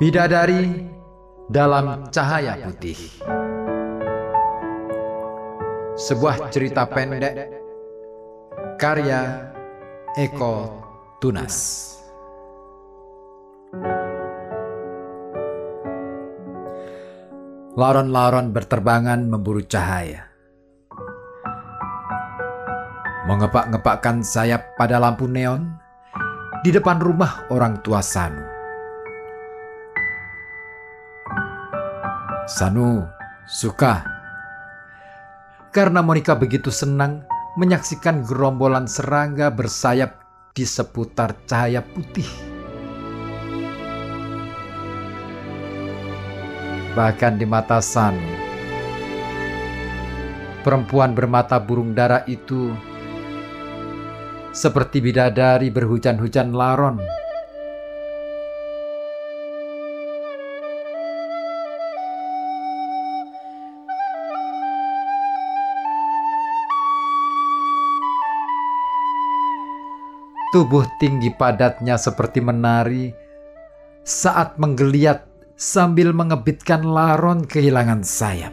Bidadari dalam Cahaya Putih. Sebuah cerita pendek Karya Eko Tunas. Laron-laron berterbangan memburu cahaya. Mengepak-ngepakkan sayap pada lampu neon di depan rumah orang tua Sanu. Sanu suka karena Monica begitu senang menyaksikan gerombolan serangga bersayap di seputar cahaya putih. Bahkan di mata Sanu, perempuan bermata burung dara itu seperti bidadari berhujan-hujan laron. Tubuh tinggi padatnya seperti menari saat menggeliat sambil mengebitkan laron kehilangan sayap.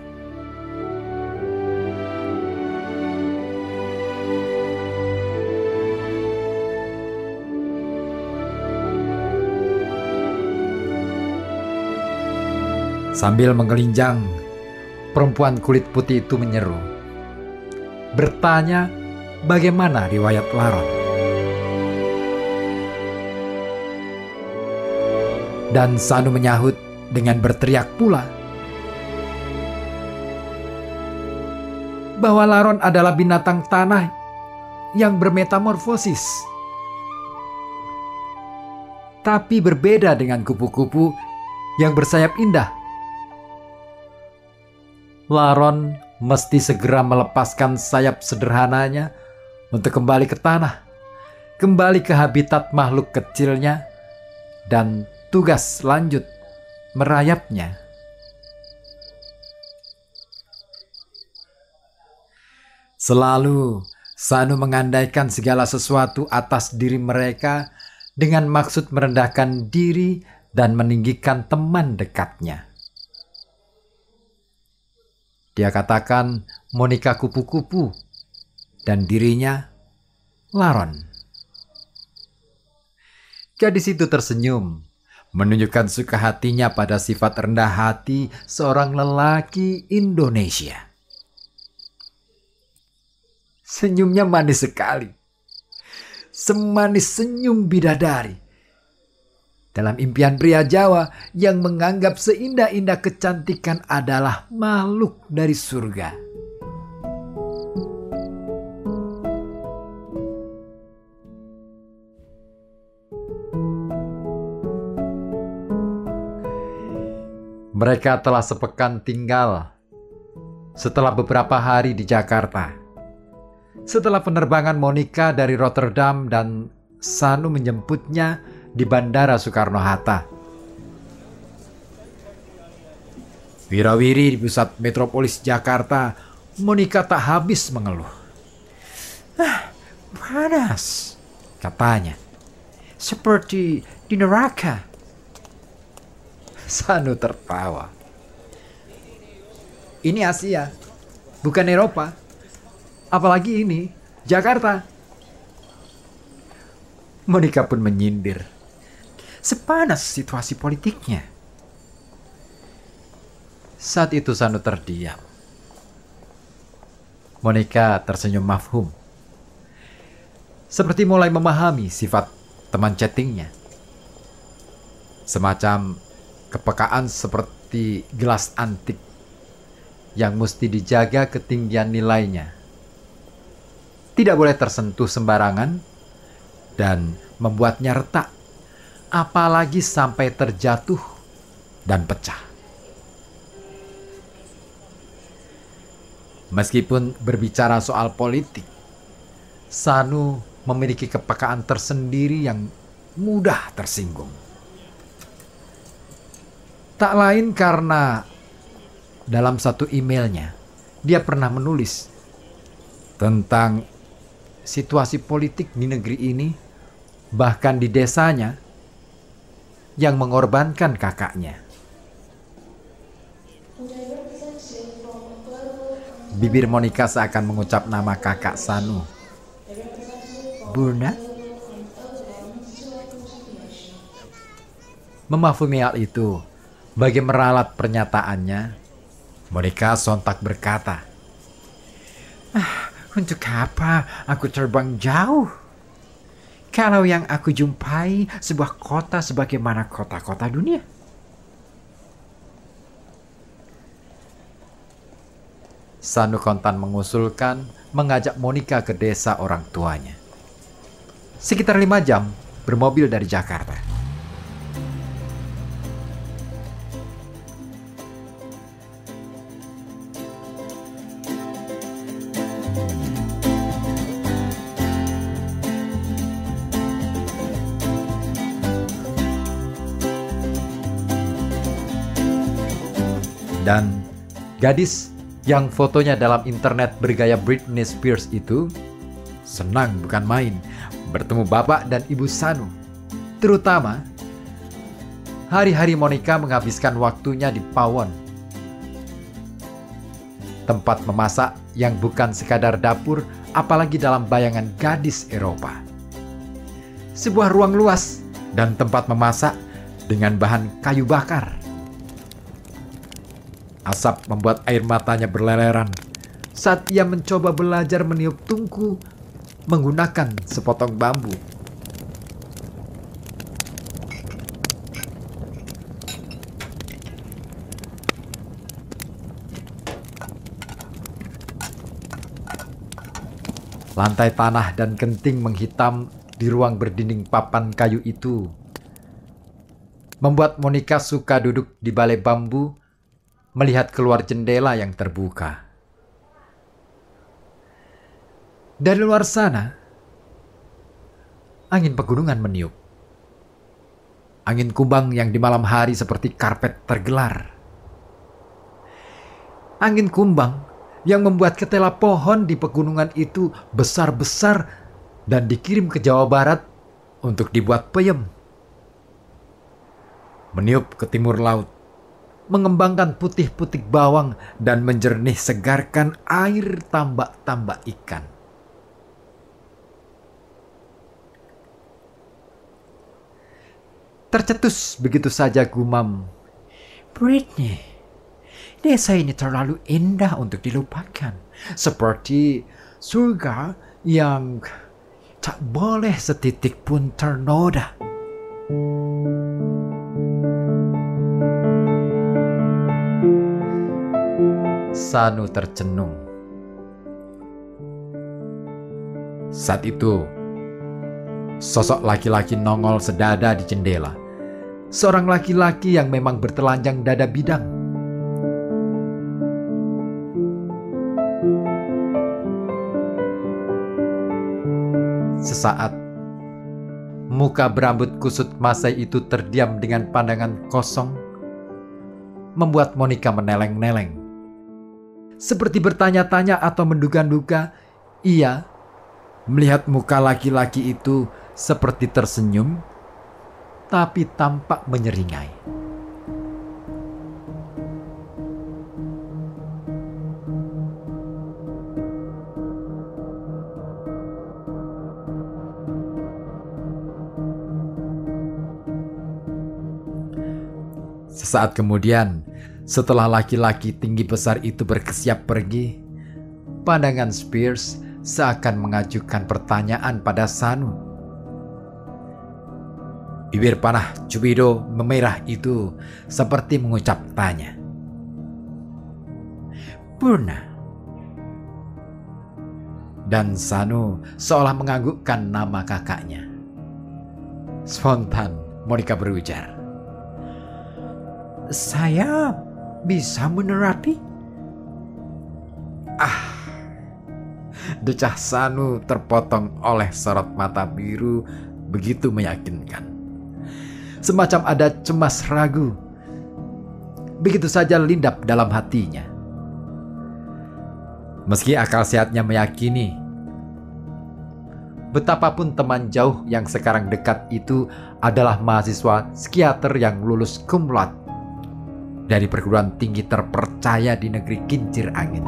Sambil menggelinjang, perempuan kulit putih itu menyeru. Bertanya bagaimana riwayat Laron. Dan Sanu menyahut dengan berteriak pula. Bahwa Laron adalah binatang tanah yang bermetamorfosis. Tapi berbeda dengan kupu-kupu yang bersayap indah Laron mesti segera melepaskan sayap sederhananya untuk kembali ke tanah, kembali ke habitat makhluk kecilnya, dan tugas lanjut merayapnya. Selalu Sanu mengandaikan segala sesuatu atas diri mereka dengan maksud merendahkan diri dan meninggikan teman dekatnya. Dia katakan Monica kupu-kupu dan dirinya Laron. Gadis itu tersenyum, menunjukkan suka hatinya pada sifat rendah hati seorang lelaki Indonesia. Senyumnya manis sekali. Semanis senyum bidadari dalam impian pria Jawa yang menganggap seindah-indah kecantikan adalah makhluk dari surga. Mereka telah sepekan tinggal setelah beberapa hari di Jakarta. Setelah penerbangan Monica dari Rotterdam dan Sanu menjemputnya di Bandara Soekarno-Hatta. Wirawiri di pusat metropolis Jakarta, Monica tak habis mengeluh. Ah, panas, katanya. Seperti di neraka. Sanu tertawa. Ini Asia, bukan Eropa. Apalagi ini, Jakarta. Monica pun menyindir sepanas situasi politiknya. Saat itu Sanu terdiam. Monica tersenyum mafhum. Seperti mulai memahami sifat teman chattingnya. Semacam kepekaan seperti gelas antik yang mesti dijaga ketinggian nilainya. Tidak boleh tersentuh sembarangan dan membuatnya retak apalagi sampai terjatuh dan pecah. Meskipun berbicara soal politik, Sanu memiliki kepekaan tersendiri yang mudah tersinggung. Tak lain karena dalam satu emailnya, dia pernah menulis tentang situasi politik di negeri ini, bahkan di desanya, yang mengorbankan kakaknya. Bibir Monica seakan mengucap nama kakak Sanu. Burna? Memahami hal itu, bagi meralat pernyataannya, Monica sontak berkata, Ah, untuk apa aku terbang jauh? Kalau yang aku jumpai sebuah kota sebagaimana kota-kota dunia. Sanu Kontan mengusulkan mengajak Monica ke desa orang tuanya. Sekitar lima jam bermobil dari Jakarta. Gadis yang fotonya dalam internet bergaya Britney Spears itu senang bukan main bertemu bapak dan ibu Sanu. Terutama hari-hari Monica menghabiskan waktunya di Pawon. Tempat memasak yang bukan sekadar dapur apalagi dalam bayangan gadis Eropa. Sebuah ruang luas dan tempat memasak dengan bahan kayu bakar Asap membuat air matanya berleleran saat ia mencoba belajar meniup tungku menggunakan sepotong bambu. Lantai tanah dan kenting menghitam di ruang berdinding papan kayu itu membuat Monica suka duduk di balai bambu melihat keluar jendela yang terbuka. Dari luar sana, angin pegunungan meniup. Angin kumbang yang di malam hari seperti karpet tergelar. Angin kumbang yang membuat ketela pohon di pegunungan itu besar-besar dan dikirim ke Jawa Barat untuk dibuat peyem. Meniup ke timur laut mengembangkan putih-putih bawang dan menjernih segarkan air tambak-tambak ikan. Tercetus begitu saja gumam. Britney, desa ini terlalu indah untuk dilupakan. Seperti surga yang tak boleh setitik pun ternoda. Sanu tercenung. Saat itu, sosok laki-laki nongol sedada di jendela. Seorang laki-laki yang memang bertelanjang dada bidang. Sesaat, muka berambut kusut Masai itu terdiam dengan pandangan kosong, membuat Monica meneleng-neleng seperti bertanya-tanya atau menduga-duga, ia melihat muka laki-laki itu seperti tersenyum, tapi tampak menyeringai. Sesaat kemudian, setelah laki-laki tinggi besar itu berkesiap pergi, pandangan Spears seakan mengajukan pertanyaan pada Sanu. Bibir panah Cubido memerah itu seperti mengucap tanya. Purna. Dan Sanu seolah menganggukkan nama kakaknya. Spontan Monica berujar. Saya bisa menerapi? Ah, decah Sanu terpotong oleh sorot mata biru begitu meyakinkan. Semacam ada cemas ragu. Begitu saja lindap dalam hatinya. Meski akal sehatnya meyakini betapapun teman jauh yang sekarang dekat itu adalah mahasiswa psikiater yang lulus kumlat dari perguruan tinggi terpercaya di negeri kincir angin.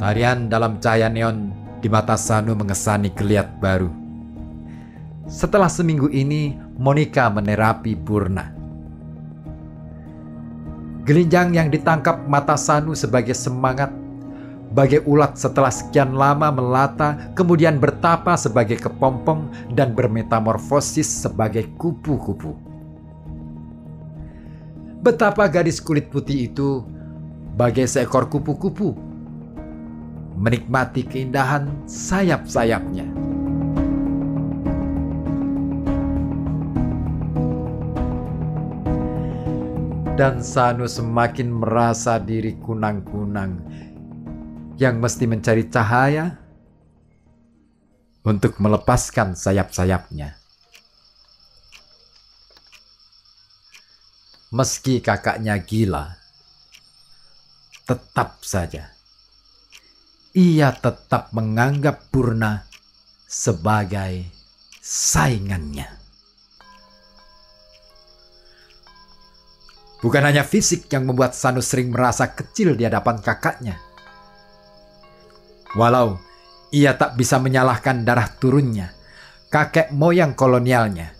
Tarian dalam cahaya neon di mata Sanu mengesani geliat baru. Setelah seminggu ini, Monica menerapi Burna. Gelinjang yang ditangkap mata Sanu sebagai semangat, bagai ulat setelah sekian lama melata, kemudian bertapa sebagai kepompong dan bermetamorfosis sebagai kupu-kupu. Betapa gadis kulit putih itu bagai seekor kupu-kupu menikmati keindahan sayap-sayapnya. Dan Sanu semakin merasa diri kunang-kunang yang mesti mencari cahaya untuk melepaskan sayap-sayapnya. Meski kakaknya gila, tetap saja ia tetap menganggap Purna sebagai saingannya. Bukan hanya fisik yang membuat Sanu sering merasa kecil di hadapan kakaknya. Walau ia tak bisa menyalahkan darah turunnya, kakek moyang kolonialnya,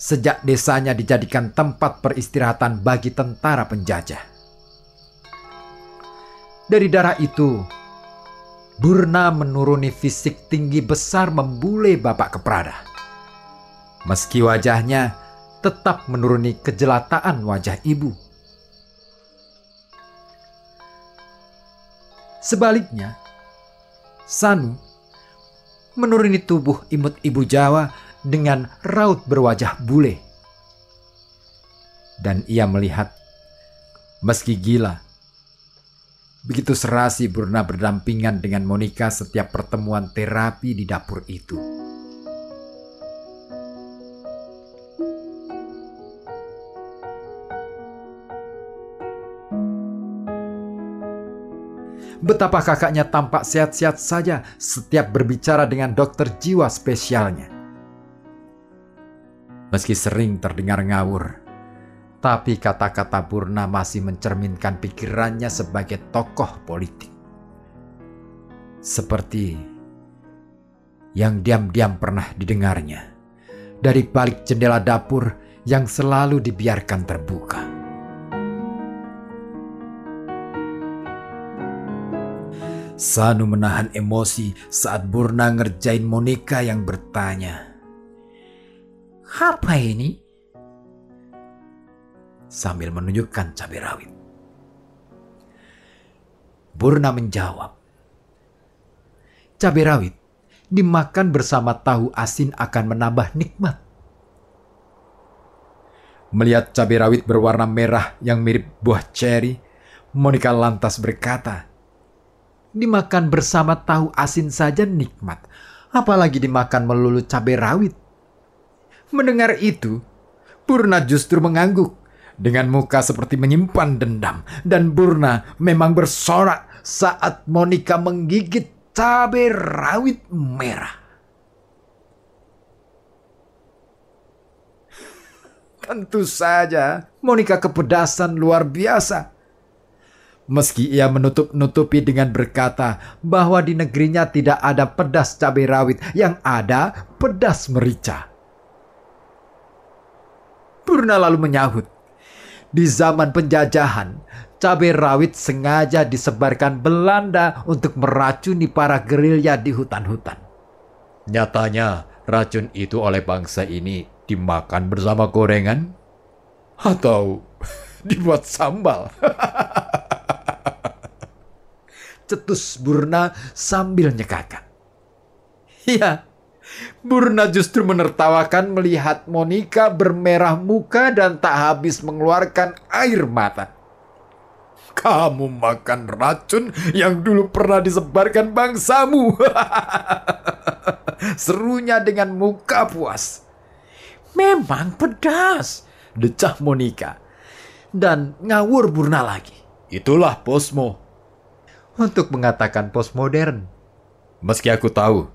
sejak desanya dijadikan tempat peristirahatan bagi tentara penjajah. Dari darah itu, Burna menuruni fisik tinggi besar membule bapak keprada. Meski wajahnya tetap menuruni kejelataan wajah ibu. Sebaliknya, Sanu menuruni tubuh imut ibu Jawa dengan raut berwajah bule. Dan ia melihat, meski gila, Begitu serasi Burna berdampingan dengan Monica setiap pertemuan terapi di dapur itu. Betapa kakaknya tampak sehat-sehat saja setiap berbicara dengan dokter jiwa spesialnya. Meski sering terdengar ngawur, tapi kata-kata Purna masih mencerminkan pikirannya sebagai tokoh politik. Seperti yang diam-diam pernah didengarnya dari balik jendela dapur yang selalu dibiarkan terbuka. Sanu menahan emosi saat Burna ngerjain Monica yang bertanya, "Apa ini?" sambil menunjukkan cabai rawit. Burna menjawab, cabai rawit dimakan bersama tahu asin akan menambah nikmat. Melihat cabai rawit berwarna merah yang mirip buah ceri, Monica lantas berkata, Dimakan bersama tahu asin saja nikmat, apalagi dimakan melulu cabai rawit. Mendengar itu, Purna justru mengangguk dengan muka seperti menyimpan dendam. Dan Burna memang bersorak saat Monica menggigit cabai rawit merah. Tentu saja Monica kepedasan luar biasa. Meski ia menutup-nutupi dengan berkata bahwa di negerinya tidak ada pedas cabai rawit, yang ada pedas merica. Purna lalu menyahut, di zaman penjajahan, cabai rawit sengaja disebarkan Belanda untuk meracuni para gerilya di hutan-hutan. Nyatanya, racun itu oleh bangsa ini dimakan bersama gorengan atau dibuat sambal. Cetus Burna sambil nyekakak. Iya, Burna justru menertawakan melihat Monica bermerah muka dan tak habis mengeluarkan air mata. Kamu makan racun yang dulu pernah disebarkan bangsamu. Serunya dengan muka puas. Memang pedas, decah Monica. dan ngawur burna lagi. Itulah posmo. Untuk mengatakan postmodern. Meski aku tahu,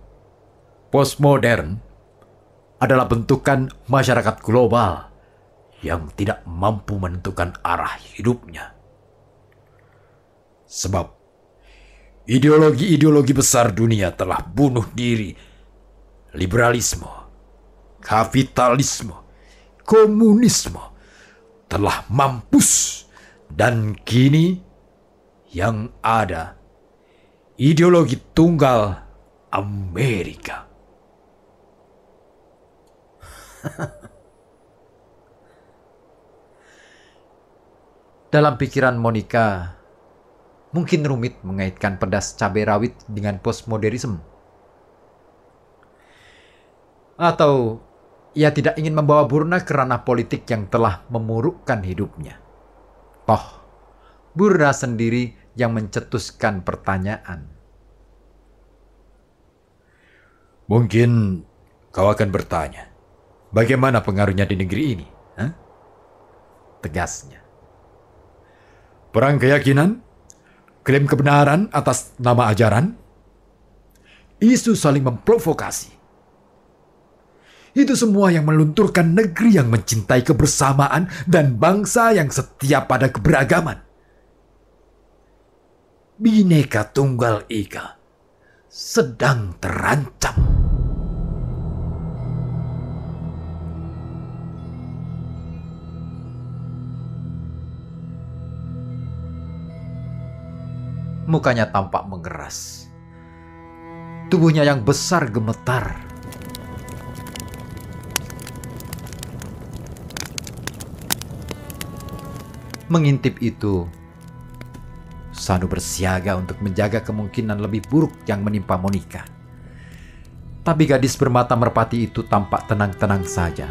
postmodern adalah bentukan masyarakat global yang tidak mampu menentukan arah hidupnya. Sebab ideologi-ideologi besar dunia telah bunuh diri. Liberalisme, kapitalisme, komunisme telah mampus dan kini yang ada ideologi tunggal Amerika. Dalam pikiran Monica, mungkin rumit mengaitkan pedas cabai rawit dengan postmodernisme. Atau ia tidak ingin membawa Burna ke ranah politik yang telah memurukkan hidupnya. Toh, Burna sendiri yang mencetuskan pertanyaan. Mungkin kau akan bertanya, bagaimana pengaruhnya di negeri ini? Hah? Tegasnya. Perang keyakinan? Klaim kebenaran atas nama ajaran? Isu saling memprovokasi. Itu semua yang melunturkan negeri yang mencintai kebersamaan dan bangsa yang setia pada keberagaman. Bineka Tunggal Ika sedang terancam. Mukanya tampak mengeras. Tubuhnya yang besar gemetar. Mengintip itu, Sanu bersiaga untuk menjaga kemungkinan lebih buruk yang menimpa Monica. Tapi gadis bermata merpati itu tampak tenang-tenang saja.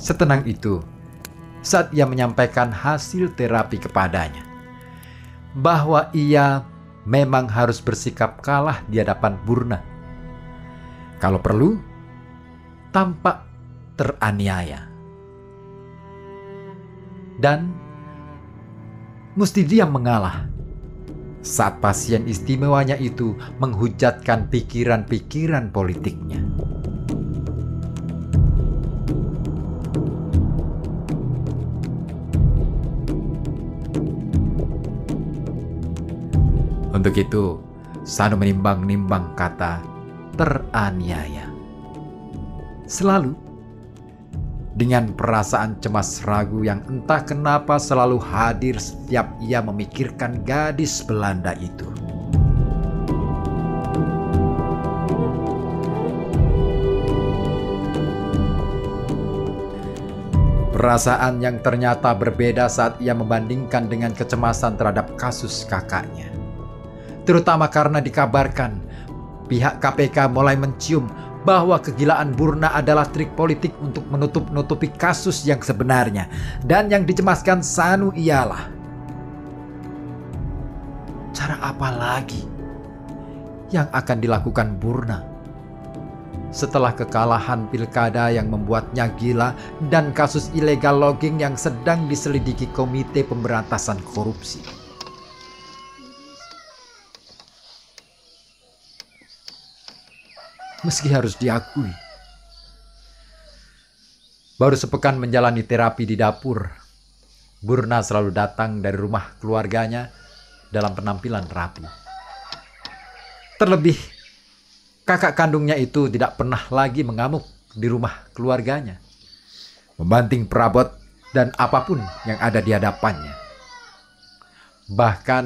Setenang itu, saat ia menyampaikan hasil terapi kepadanya, bahwa ia memang harus bersikap kalah di hadapan Burna. Kalau perlu, tampak teraniaya. Dan mesti dia mengalah saat pasien istimewanya itu menghujatkan pikiran-pikiran politiknya. Untuk itu, Sanu menimbang-nimbang kata teraniaya. Selalu dengan perasaan cemas ragu yang entah kenapa selalu hadir setiap ia memikirkan gadis Belanda itu. Perasaan yang ternyata berbeda saat ia membandingkan dengan kecemasan terhadap kasus kakaknya terutama karena dikabarkan pihak KPK mulai mencium bahwa kegilaan Burna adalah trik politik untuk menutup-nutupi kasus yang sebenarnya dan yang dicemaskan Sanu ialah cara apa lagi yang akan dilakukan Burna setelah kekalahan pilkada yang membuatnya gila dan kasus ilegal logging yang sedang diselidiki Komite Pemberantasan Korupsi. Meski harus diakui. Baru sepekan menjalani terapi di dapur, Burna selalu datang dari rumah keluarganya dalam penampilan rapi. Terlebih, kakak kandungnya itu tidak pernah lagi mengamuk di rumah keluarganya, membanting perabot dan apa pun yang ada di hadapannya. Bahkan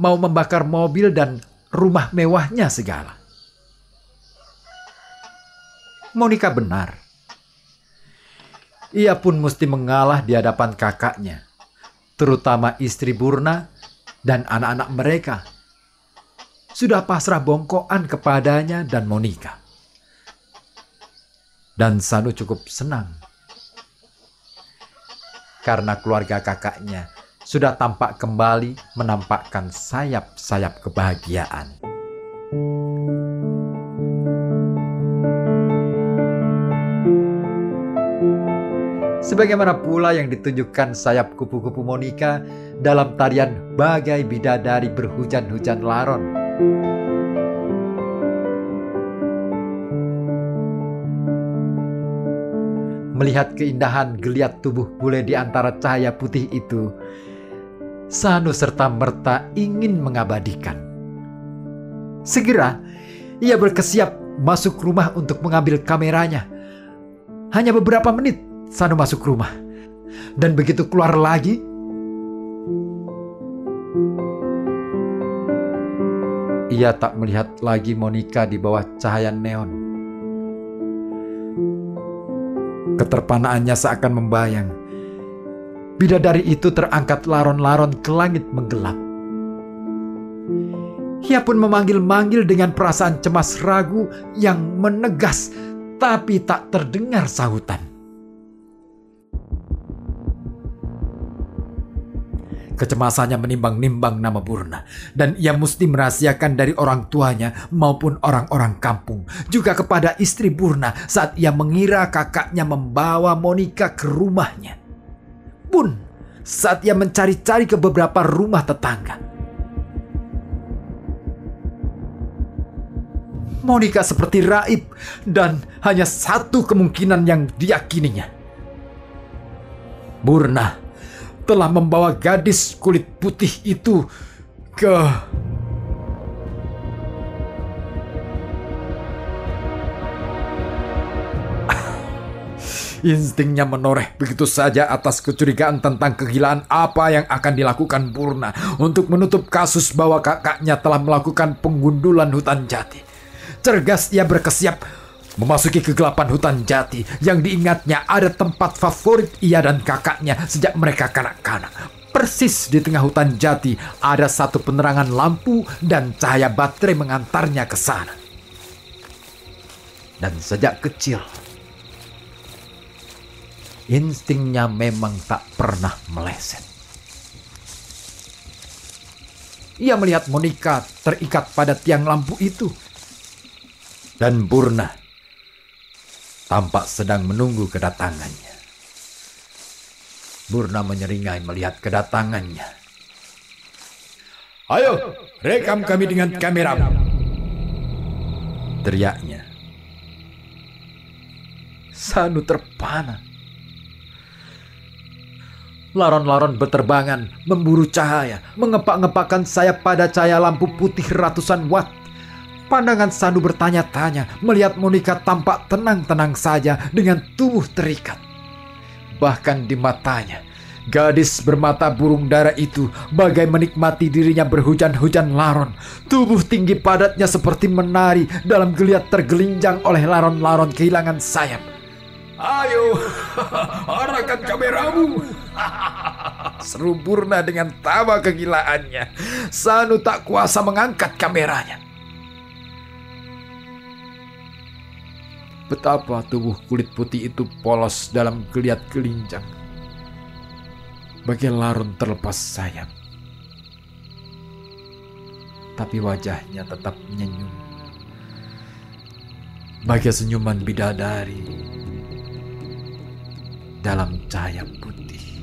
mau membakar mobil dan rumah mewahnya segala. Monica benar. Ia pun mesti mengalah di hadapan kakaknya, terutama istri Burna dan anak-anak mereka. Sudah pasrah bongkoan kepadanya dan Monica. Dan Sanu cukup senang. Karena keluarga kakaknya sudah tampak kembali menampakkan sayap-sayap kebahagiaan. Sebagaimana pula yang ditunjukkan sayap kupu-kupu Monica dalam tarian Bagai Bidadari Berhujan-Hujan Laron. Melihat keindahan geliat tubuh bule di antara cahaya putih itu, Sanu serta merta ingin mengabadikan. Segera, ia berkesiap masuk rumah untuk mengambil kameranya. Hanya beberapa menit, Sanu masuk rumah. Dan begitu keluar lagi, ia tak melihat lagi Monica di bawah cahaya neon. Keterpanaannya seakan membayang. Bidadari itu terangkat laron-laron ke langit menggelap. Ia pun memanggil-manggil dengan perasaan cemas ragu yang menegas, tapi tak terdengar sahutan. Kecemasannya menimbang-nimbang nama Burna, dan ia mesti merahasiakan dari orang tuanya maupun orang-orang kampung, juga kepada istri Burna saat ia mengira kakaknya membawa Monica ke rumahnya. Pun saat ia mencari-cari ke beberapa rumah tetangga. Monica seperti raib dan hanya satu kemungkinan yang diyakininya. Burna telah membawa gadis kulit putih itu ke Instingnya menoreh begitu saja atas kecurigaan tentang kegilaan apa yang akan dilakukan Purna untuk menutup kasus bahwa kakaknya telah melakukan penggundulan hutan jati. Cergas ia berkesiap Memasuki kegelapan hutan jati yang diingatnya ada tempat favorit ia dan kakaknya sejak mereka kanak-kanak. Persis di tengah hutan jati ada satu penerangan lampu dan cahaya baterai mengantarnya ke sana. Dan sejak kecil, instingnya memang tak pernah meleset. Ia melihat Monica terikat pada tiang lampu itu. Dan Burna tampak sedang menunggu kedatangannya. Burna menyeringai melihat kedatangannya. Ayo, rekam kami dengan kamera. Teriaknya. Sanu terpana. Laron-laron berterbangan, memburu cahaya, mengepak-ngepakkan sayap pada cahaya lampu putih ratusan watt Pandangan Sandu bertanya-tanya melihat Monica tampak tenang-tenang saja dengan tubuh terikat. Bahkan di matanya, gadis bermata burung dara itu bagai menikmati dirinya berhujan-hujan laron. Tubuh tinggi padatnya seperti menari dalam geliat tergelinjang oleh laron-laron kehilangan sayap. Ayo, arahkan kameramu. Seru Burna dengan tawa kegilaannya. Sanu tak kuasa mengangkat kameranya. Betapa tubuh kulit putih itu polos dalam geliat gelinjang. Bagai larun terlepas sayap. Tapi wajahnya tetap menyenyum. Bagai senyuman bidadari dalam cahaya putih.